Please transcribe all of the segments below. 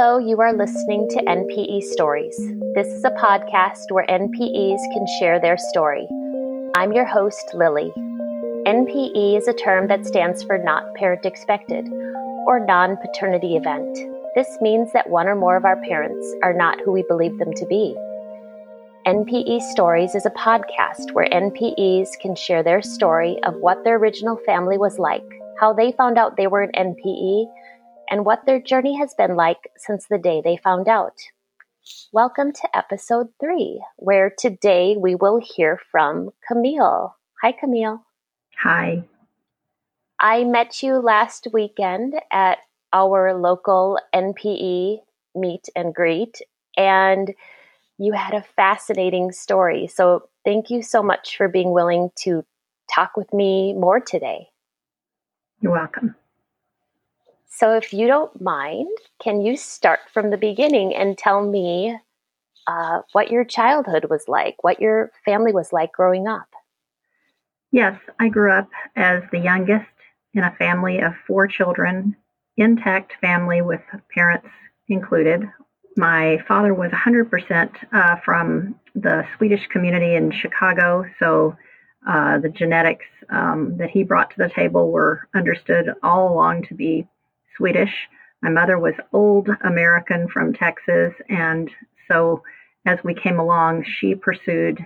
Hello, you are listening to NPE Stories. This is a podcast where NPEs can share their story. I'm your host, Lily. NPE is a term that stands for Not Parent Expected or Non Paternity Event. This means that one or more of our parents are not who we believe them to be. NPE Stories is a podcast where NPEs can share their story of what their original family was like, how they found out they were an NPE, and what their journey has been like since the day they found out. Welcome to episode three, where today we will hear from Camille. Hi, Camille. Hi. I met you last weekend at our local NPE meet and greet, and you had a fascinating story. So, thank you so much for being willing to talk with me more today. You're welcome. So, if you don't mind, can you start from the beginning and tell me uh, what your childhood was like, what your family was like growing up? Yes, I grew up as the youngest in a family of four children, intact family with parents included. My father was 100% uh, from the Swedish community in Chicago, so uh, the genetics um, that he brought to the table were understood all along to be Swedish. My mother was old American from Texas, and so as we came along, she pursued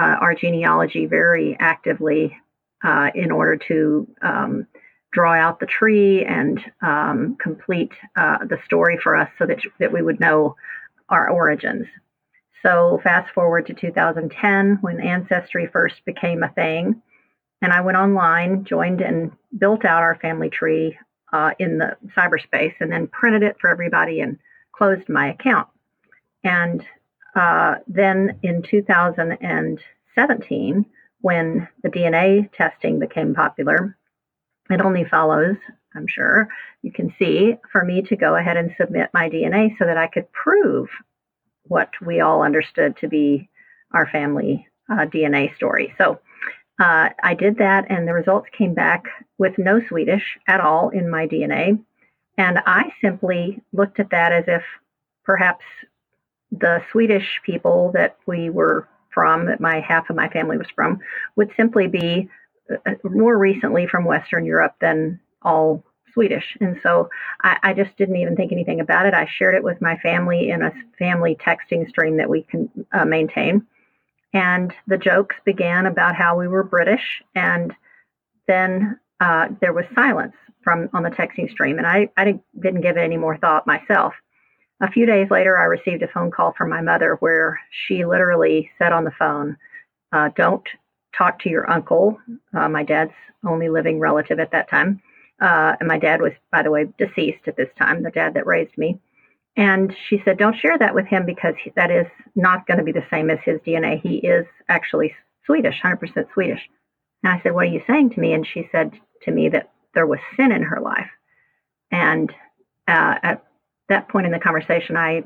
uh, our genealogy very actively uh, in order to um, draw out the tree and um, complete uh, the story for us so that, that we would know our origins. So, fast forward to 2010 when Ancestry first became a thing. And I went online, joined, and built out our family tree uh, in the cyberspace, and then printed it for everybody and closed my account. And uh, then in 2017, when the DNA testing became popular, it only follows, I'm sure you can see, for me to go ahead and submit my DNA so that I could prove what we all understood to be our family uh, DNA story. So uh, I did that, and the results came back with no Swedish at all in my DNA. And I simply looked at that as if perhaps the Swedish people that we were from, that my half of my family was from, would simply be uh, more recently from Western Europe than all Swedish. And so I, I, just didn't even think anything about it. I shared it with my family in a family texting stream that we can uh, maintain. And the jokes began about how we were British. And then uh, there was silence from on the texting stream. And I, I didn't, give it any more thought myself. A few days later, I received a phone call from my mother where she literally said on the phone, uh, Don't talk to your uncle. Uh, my dad's only living relative at that time. Uh, and my dad was, by the way, deceased at this time, the dad that raised me. And she said, Don't share that with him because that is not going to be the same as his DNA. He is actually Swedish, 100% Swedish. And I said, What are you saying to me? And she said to me that there was sin in her life. And uh, at that point in the conversation, I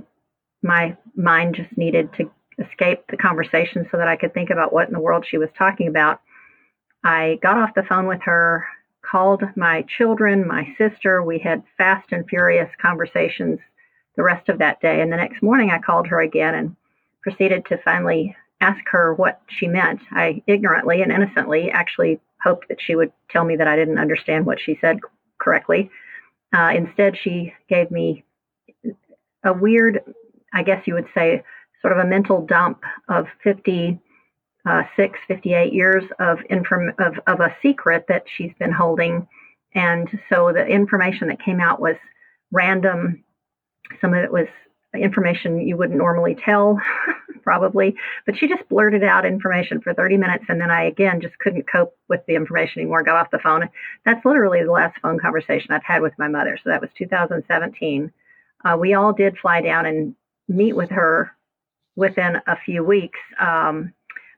my mind just needed to escape the conversation so that I could think about what in the world she was talking about. I got off the phone with her called my children, my sister. We had fast and furious conversations the rest of that day. And the next morning, I called her again and proceeded to finally ask her what she meant. I ignorantly and innocently actually hoped that she would tell me that I didn't understand what she said correctly. Uh, instead, she gave me a weird, I guess you would say, sort of a mental dump of 50 uh, six, 58 years of, inform- of, of a secret that she's been holding. And so the information that came out was random. Some of it was information you wouldn't normally tell, probably, but she just blurted out information for 30 minutes. And then I, again, just couldn't cope with the information anymore, got off the phone. That's literally the last phone conversation I've had with my mother. So that was 2017. Uh, we all did fly down and meet with her within a few weeks. Um,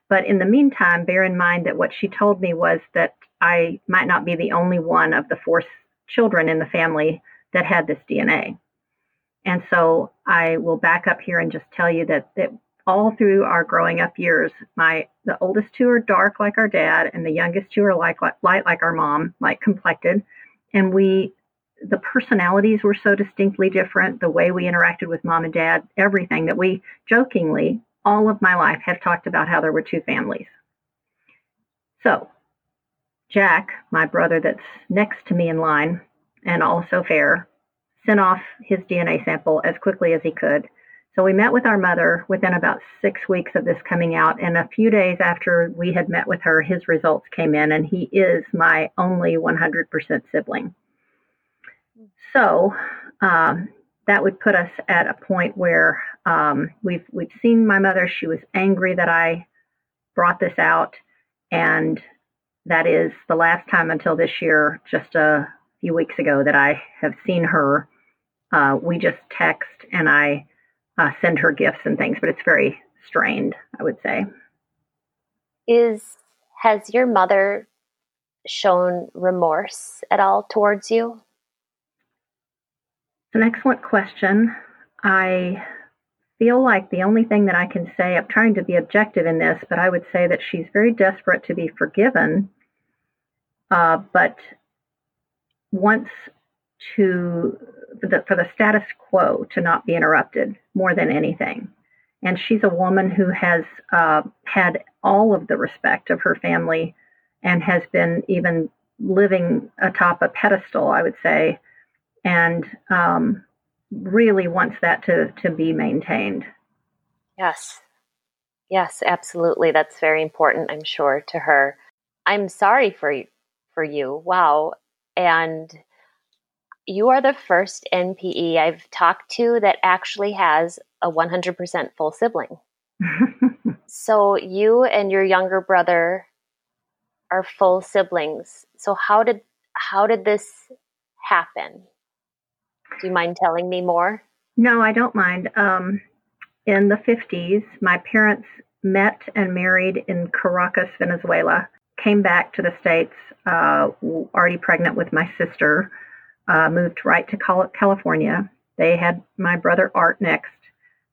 but in the meantime, bear in mind that what she told me was that I might not be the only one of the four children in the family that had this DNA. And so I will back up here and just tell you that, that all through our growing up years, my the oldest two are dark like our dad, and the youngest two are like light like our mom, light complected. And we the personalities were so distinctly different, the way we interacted with mom and dad, everything that we jokingly, all of my life, have talked about how there were two families. So, Jack, my brother that's next to me in line, and also fair, sent off his DNA sample as quickly as he could. So we met with our mother within about six weeks of this coming out. And a few days after we had met with her, his results came in, and he is my only 100% sibling. So um, that would put us at a point where um, we've we've seen my mother. She was angry that I brought this out, and that is the last time until this year, just a few weeks ago, that I have seen her. Uh, we just text, and I uh, send her gifts and things, but it's very strained, I would say. Is has your mother shown remorse at all towards you? It's an excellent question. I feel like the only thing that I can say, I'm trying to be objective in this, but I would say that she's very desperate to be forgiven, uh, but wants to for the, for the status quo to not be interrupted more than anything. And she's a woman who has uh, had all of the respect of her family and has been even living atop a pedestal, I would say, and um, really wants that to, to be maintained. Yes. Yes, absolutely. That's very important, I'm sure, to her. I'm sorry for for you. Wow. And you are the first NPE I've talked to that actually has a 100% full sibling. so you and your younger brother are full siblings. So how did how did this happen? Do you mind telling me more? No, I don't mind. Um, in the 50s, my parents met and married in Caracas, Venezuela. Came back to the States, uh, already pregnant with my sister uh, moved right to California. They had my brother Art next.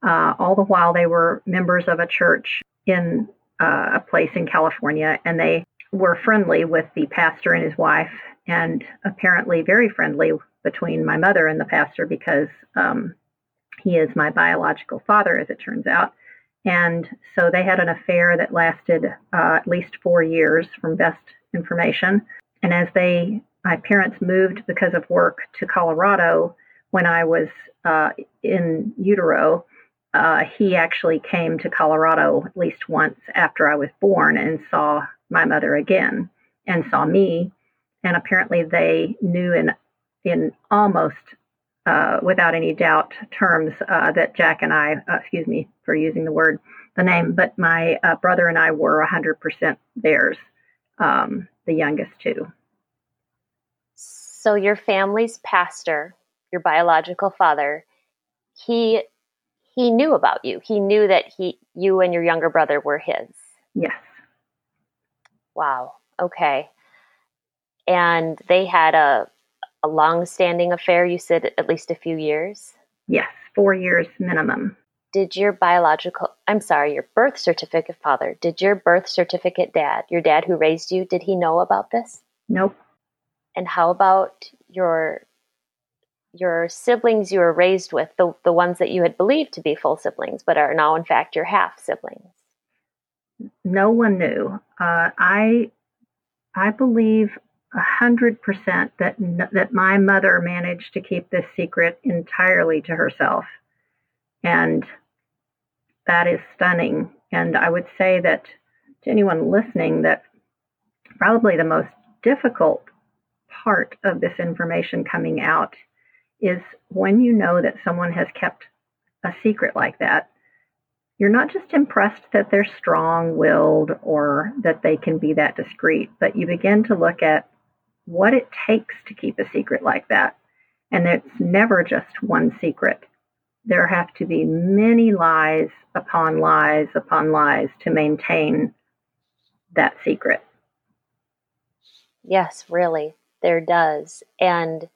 Uh, all the while, they were members of a church in uh, a place in California, and they were friendly with the pastor and his wife, and apparently very friendly between my mother and the pastor because um, he is my biological father, as it turns out. And so they had an affair that lasted uh, at least four years, from best information. And as they my parents moved because of work to Colorado when I was uh, in utero. Uh, he actually came to Colorado at least once after I was born and saw my mother again and saw me. And apparently they knew in in almost uh, without any doubt terms uh, that Jack and I, uh, excuse me for using the word, the name, but my uh, brother and I were 100% theirs, um, the youngest two. So your family's pastor, your biological father, he he knew about you. He knew that he you and your younger brother were his. Yes. Wow. Okay. And they had a a long-standing affair. You said at least a few years. Yes, four years minimum. Did your biological, I'm sorry, your birth certificate father, did your birth certificate dad, your dad who raised you, did he know about this? Nope. And how about your your siblings you were raised with, the the ones that you had believed to be full siblings, but are now in fact your half siblings? No one knew. Uh, I I believe hundred percent that that my mother managed to keep this secret entirely to herself, and that is stunning. And I would say that to anyone listening, that probably the most difficult part of this information coming out is when you know that someone has kept a secret like that, you're not just impressed that they're strong willed or that they can be that discreet, but you begin to look at what it takes to keep a secret like that. And it's never just one secret. There have to be many lies upon lies upon lies to maintain that secret. Yes, really there does. And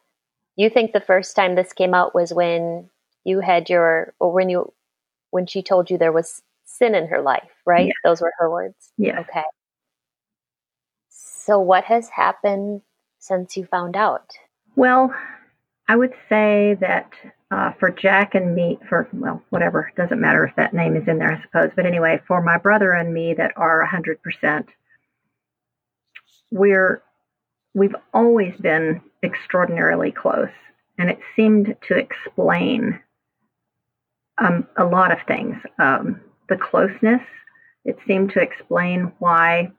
you think the first time this came out was when you had your, or when you, when she told you there was sin in her life, right? Those were her words? Yeah. Okay. So what has happened since you found out? Well, I would say that uh, for Jack and me, for, well, whatever, doesn't matter if that name is in there, I suppose. But anyway, for my brother and me that are 100%, we're, we've always been extraordinarily close. And it seemed to explain um, a lot of things. Um, the closeness, it seemed to explain why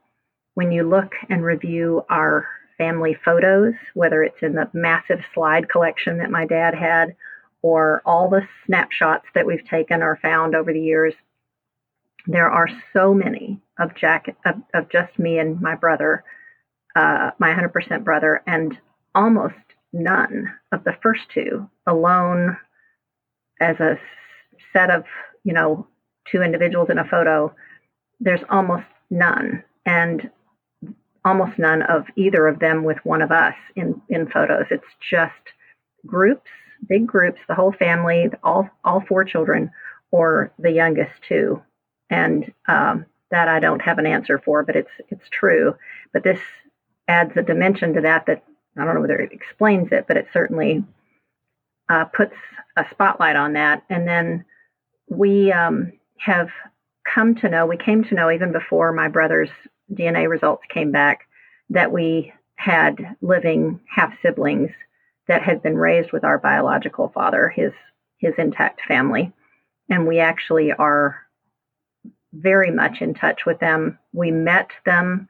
when you look and review our family photos, whether it's in the massive slide collection that my dad had or all the snapshots that we've taken or found over the years, there are so many of Jack, of, of just me and my brother, uh, my 100% brother, and almost none of the first two alone as a set of, you know, two individuals in a photo. There's almost none. And almost none of either of them with one of us in, in photos. It's just groups, big groups, the whole family, all, all four children, or the youngest two. And um, that I don't have an answer for, but it's it's true. But this adds a dimension to that that I don't know whether it explains it, but it certainly uh, puts a spotlight on that. And then we um, have come to know, we came to know even before my brother's DNA results came back that we had living half siblings that had been raised with our biological father, his his intact family, and we actually are very much in touch with them. We met them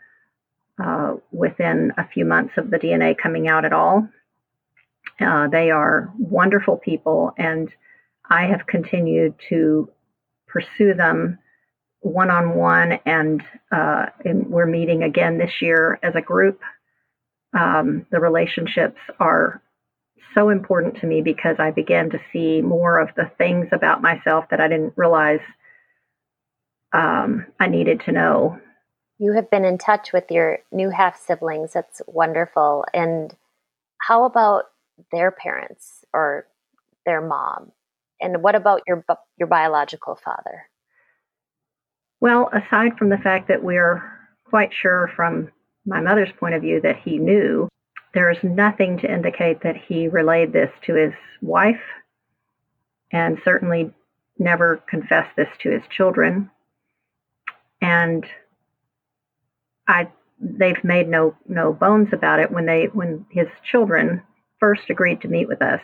uh, within a few months of the DNA coming out at all. Uh, they are wonderful people, and I have continued to pursue them one on one, and, we're meeting again this year as a group. Um, the relationships are so important to me because I began to see more of the things about myself that I didn't realize um, I needed to know. You have been in touch with your new half siblings. That's wonderful. And how about their parents or their mom? And what about your your biological father? Well, aside from the fact that we're quite sure from my mother's point of view that he knew, there is nothing to indicate that he relayed this to his wife and certainly never confessed this to his children. And I they've made no no bones about it when they when his children first agreed to meet with us.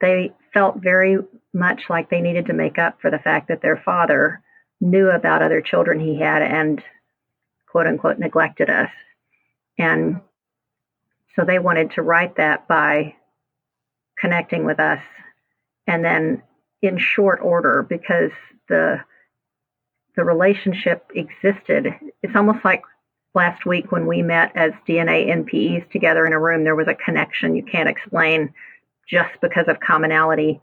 They felt very much like they needed to make up for the fact that their father knew about other children he had and quote unquote neglected us. And so they wanted to write that by connecting with us and then in short order because the the relationship existed. It's almost like last week when we met as DNA NPEs together in a room, there was a connection you can't explain just because of commonality.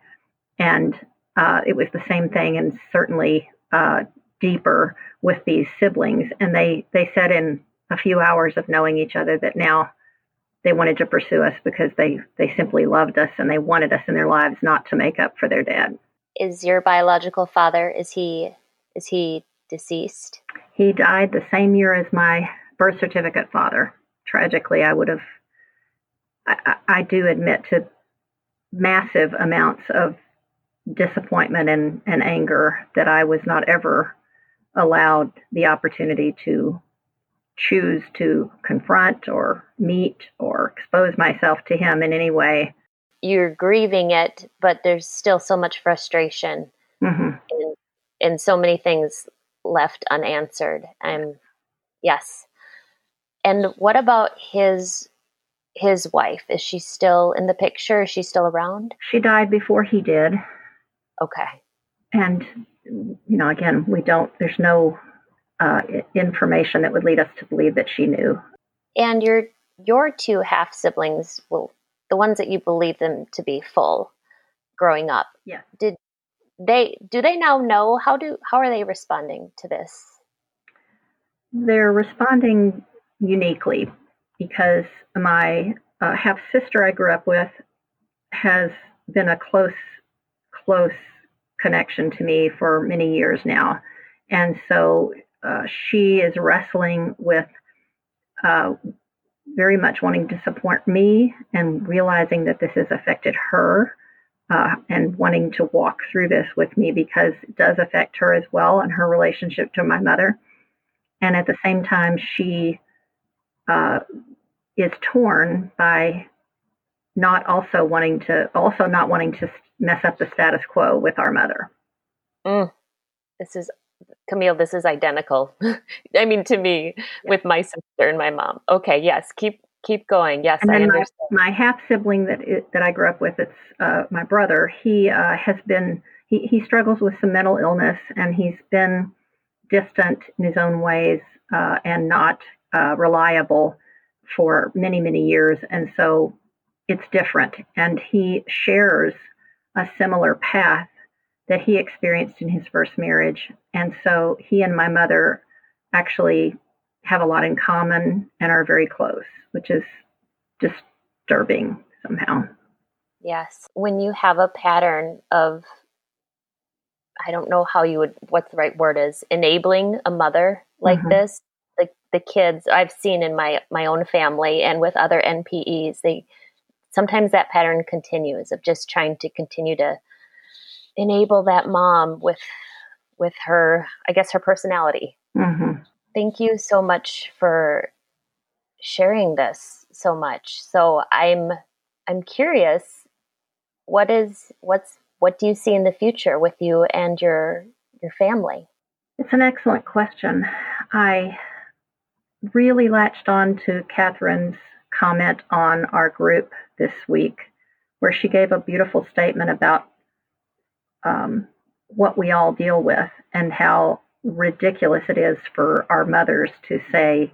And uh, it was the same thing, and certainly uh, deeper with these siblings. And they, they said in a few hours of knowing each other that now they wanted to pursue us because they, they simply loved us and they wanted us in their lives not to make up for their dad. Is your biological father, is he, is he deceased? He died the same year as my birth certificate father. Tragically, I would have, I, I do admit to massive amounts of disappointment and, and anger that I was not ever allowed the opportunity to choose to confront or meet or expose myself to him in any way. You're grieving it, but there's still so much frustration mm-hmm. and, and so many things left unanswered. And yes. And what about his his wife? Is she still in the picture? Is she still around? She died before he did. Okay. And, you know, again, we don't, there's no uh, information that would lead us to believe that she knew. And your, your two half siblings, well, the ones that you believe them to be full growing up. Yeah. Did they, do they now know? How do, how are they responding to this? They're responding uniquely because my uh, half sister I grew up with has been a close, close connection to me for many years now. And so uh, she is wrestling with uh, very much wanting to support me and realizing that this has affected her uh, and wanting to walk through this with me because it does affect her as well and her relationship to my mother. And at the same time, she uh, is torn by not also wanting to, also not wanting to mess up the status quo with our mother. Mm. This is Camille, this is identical. I mean, to me, yeah. with my sister and my mom. Okay, yes, keep keep going. Yes, and I understand. My, my half sibling that it, that I grew up with, it's uh, my brother. He uh, has been he he struggles with some mental illness, and he's been distant in his own ways uh, and not uh, reliable for many many years, and so it's different. And he shares a similar path that he experienced in his first marriage. And so he and my mother actually have a lot in common and are very close, which is disturbing somehow. Yes. When you have a pattern of, I don't know how you would, what the right word is, enabling a mother like mm-hmm. this, the, kids I've seen in my, my own family and with other NPEs, they, sometimes that pattern continues of just trying to continue to enable that mom with with her i guess her personality. Mm-hmm. thank you so much for sharing this so much. So i'm i'm curious what is what's what do you see in the future with you and your your family? It's an excellent question. I really latched on to catherine's comment on our group this week where she gave a beautiful statement about um, what we all deal with and how ridiculous it is for our mothers to say,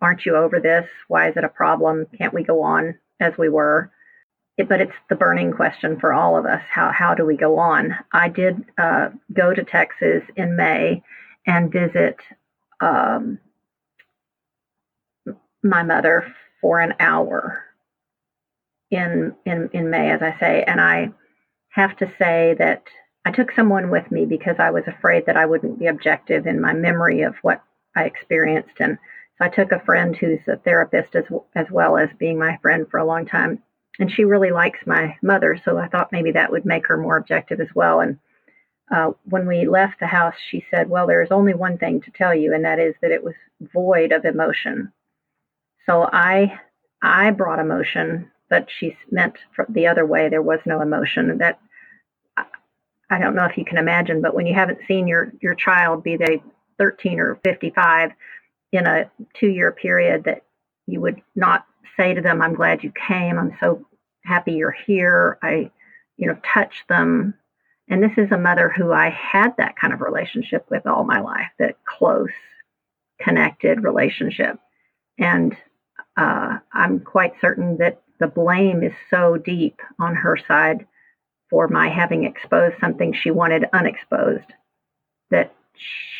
Aren't you over this? Why is it a problem? Can't we go on as we were? It, but it's the burning question for all of us. How, how do we go on? I did uh, go to Texas in May and visit um, my mother for an hour in, in, in May, as I say. And I have to say that I took someone with me because I was afraid that I wouldn't be objective in my memory of what I experienced. And so I took a friend who's a therapist as, as well as being my friend for a long time. And she really likes my mother. So I thought maybe that would make her more objective as well. And uh, when we left the house, she said, Well, there's only one thing to tell you, and that is that it was void of emotion. So I I brought emotion, but she meant the other way. There was no emotion. That I don't know if you can imagine, but when you haven't seen your your child, be they 13 or 55, in a two year period, that you would not say to them, "I'm glad you came. I'm so happy you're here." I, you know, touch them. And this is a mother who I had that kind of relationship with all my life, that close, connected relationship. And uh, I'm quite certain that the blame is so deep on her side for my having exposed something she wanted unexposed that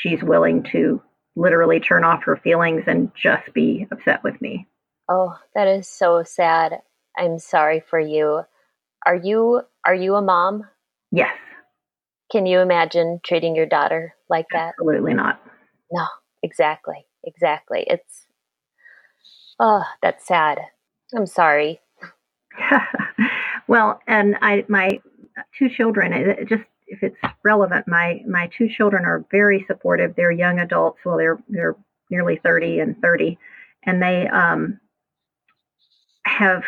she's willing to literally turn off her feelings and just be upset with me. Oh, that is so sad. I'm sorry for you. Are you are you a mom? Yes. Can you imagine treating your daughter like that? Absolutely not. No, exactly. Exactly. It's oh, that's sad. I'm sorry. well, and I my two children. Just if it's relevant, my my two children are very supportive. They're young adults. Well, they're they're nearly thirty and thirty, and they um, have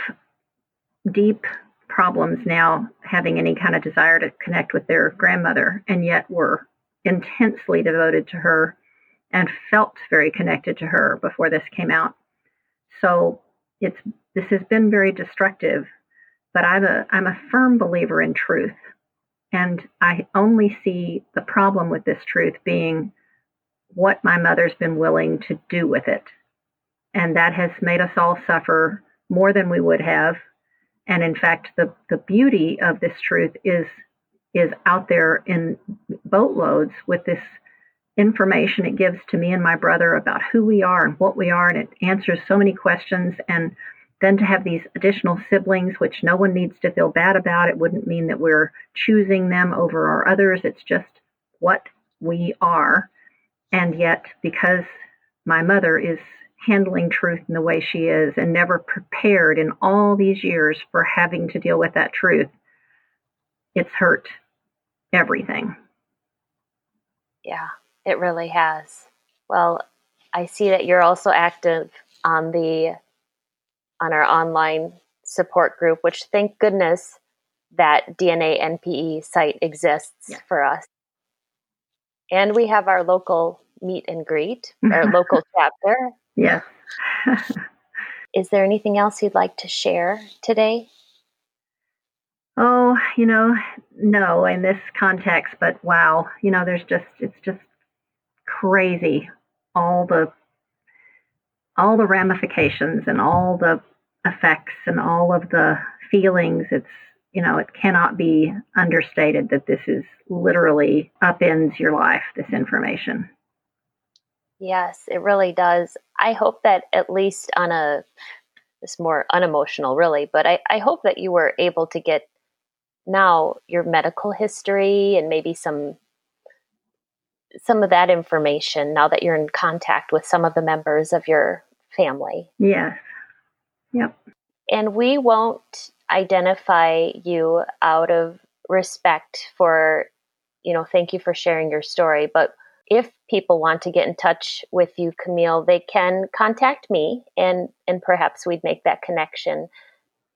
deep problems now having any kind of desire to connect with their grandmother, and yet were intensely devoted to her and felt very connected to her before this came out. So it's this has been very destructive but I'm a I'm a firm believer in truth. And I only see the problem with this truth being what my mother's been willing to do with it. And that has made us all suffer more than we would have. And in fact, the, the beauty of this truth is is out there in boatloads with this information it gives to me and my brother about who we are and what we are, and it answers so many questions and then to have these additional siblings, which no one needs to feel bad about, it wouldn't mean that we're choosing them over our others. It's just what we are. And yet, because my mother is handling truth in the way she is and never prepared in all these years for having to deal with that truth, it's hurt everything. Yeah, it really has. Well, I see that you're also active on the on our online support group, which thank goodness that DNA NPE site exists yeah. for us. And we have our local meet and greet, our local chapter. Yes. Is there anything else you'd like to share today? Oh, you know, no, in this context, but wow, you know, there's just, it's just crazy. All the all the ramifications and all the effects and all of the feelings. It's you know it cannot be understated that this is literally upends your life this information. Yes it really does. I hope that at least on a this more unemotional really but I, I hope that you were able to get now your medical history and maybe some some of that information now that you're in contact with some of the members of your family. Yes. Yep. And we won't identify you out of respect for, you know, thank you for sharing your story. But if people want to get in touch with you, Camille, they can contact me and and perhaps we'd make that connection.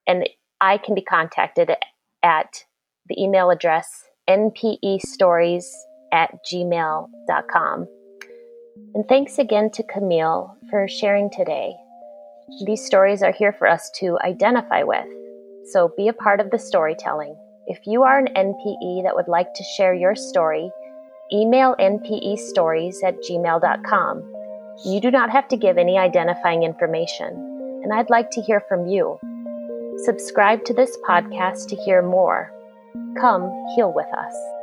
And I can be contacted at the email address npe stories at gmail.com. And thanks again to Camille for sharing today. These stories are here for us to identify with, so be a part of the storytelling. If you are an NPE that would like to share your story, email npestories at gmail.com. You do not have to give any identifying information, and I'd like to hear from you. Subscribe to this podcast to hear more. Come heal with us.